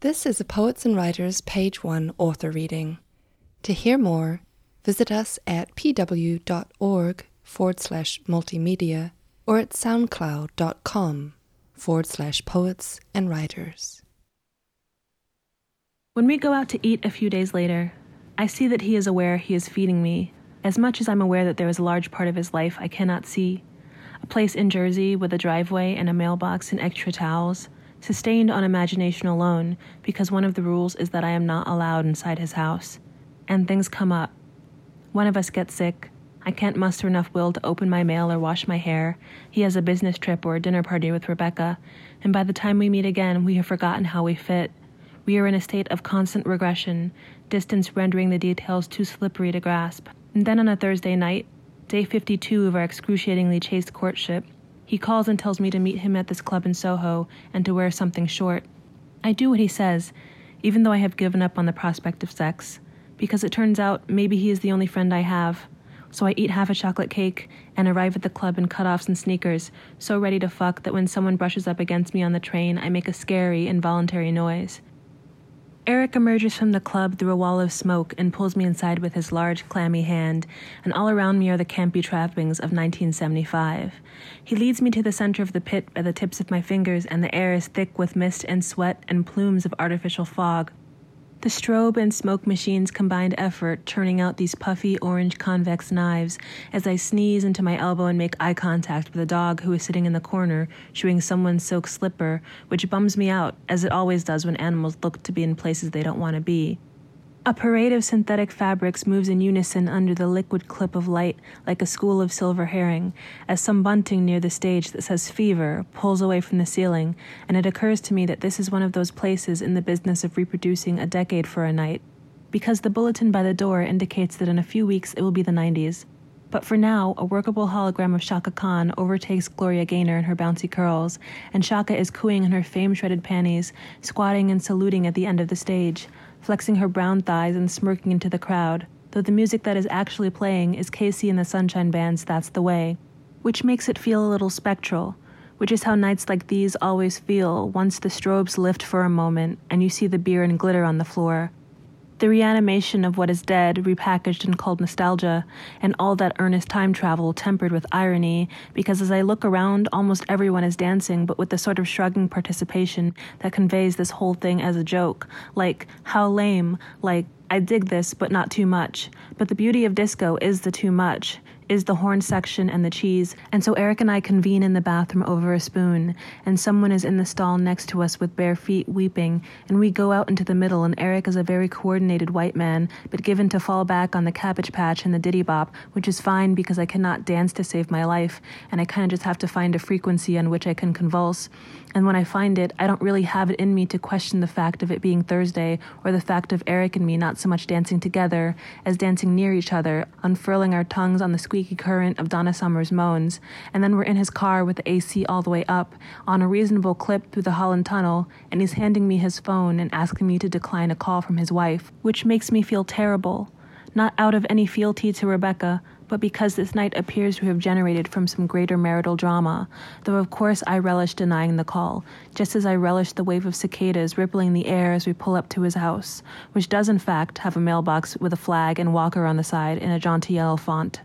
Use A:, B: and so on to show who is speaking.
A: This is a Poets and Writers Page 1 author reading. To hear more, visit us at pw.org forward slash multimedia or at soundcloud.com forward slash poets and writers.
B: When we go out to eat a few days later, I see that he is aware he is feeding me, as much as I'm aware that there is a large part of his life I cannot see. A place in Jersey with a driveway and a mailbox and extra towels, sustained on imagination alone, because one of the rules is that I am not allowed inside his house. And things come up. One of us gets sick. I can't muster enough will to open my mail or wash my hair. He has a business trip or a dinner party with Rebecca, and by the time we meet again, we have forgotten how we fit. We are in a state of constant regression, distance rendering the details too slippery to grasp. And then on a Thursday night, day 52 of our excruciatingly chaste courtship, he calls and tells me to meet him at this club in Soho and to wear something short. I do what he says, even though I have given up on the prospect of sex, because it turns out maybe he is the only friend I have. So I eat half a chocolate cake and arrive at the club in cutoffs and sneakers, so ready to fuck that when someone brushes up against me on the train, I make a scary, involuntary noise. Eric emerges from the club through a wall of smoke and pulls me inside with his large, clammy hand, and all around me are the campy trappings of 1975. He leads me to the center of the pit by the tips of my fingers, and the air is thick with mist and sweat and plumes of artificial fog. The strobe and smoke machines combined effort churning out these puffy orange convex knives as I sneeze into my elbow and make eye contact with a dog who is sitting in the corner chewing someone's silk slipper, which bums me out, as it always does when animals look to be in places they don't want to be. A parade of synthetic fabrics moves in unison under the liquid clip of light like a school of silver herring, as some bunting near the stage that says fever pulls away from the ceiling, and it occurs to me that this is one of those places in the business of reproducing a decade for a night, because the bulletin by the door indicates that in a few weeks it will be the 90s. But for now, a workable hologram of Chaka Khan overtakes Gloria Gaynor in her bouncy curls, and Chaka is cooing in her fame shredded panties, squatting and saluting at the end of the stage flexing her brown thighs and smirking into the crowd, though the music that is actually playing is KC and the Sunshine Band's That's the Way, which makes it feel a little spectral, which is how nights like these always feel once the strobes lift for a moment and you see the beer and glitter on the floor, the reanimation of what is dead, repackaged and called nostalgia, and all that earnest time travel tempered with irony, because as I look around, almost everyone is dancing, but with the sort of shrugging participation that conveys this whole thing as a joke. Like, how lame, like, I dig this, but not too much. But the beauty of disco is the too much is the horn section and the cheese, and so Eric and I convene in the bathroom over a spoon, and someone is in the stall next to us with bare feet weeping, and we go out into the middle, and Eric is a very coordinated white man, but given to fall back on the cabbage patch and the diddy bop, which is fine because I cannot dance to save my life, and I kind of just have to find a frequency on which I can convulse. And when I find it, I don't really have it in me to question the fact of it being Thursday or the fact of Eric and me not so much dancing together as dancing near each other, unfurling our tongues on the squeaky current of Donna Summer's moans. And then we're in his car with the AC all the way up, on a reasonable clip through the Holland Tunnel, and he's handing me his phone and asking me to decline a call from his wife, which makes me feel terrible. Not out of any fealty to Rebecca, but because this night appears to have generated from some greater marital drama, though of course I relish denying the call, just as I relish the wave of cicadas rippling the air as we pull up to his house, which does in fact have a mailbox with a flag and Walker on the side in a jaunty yellow font.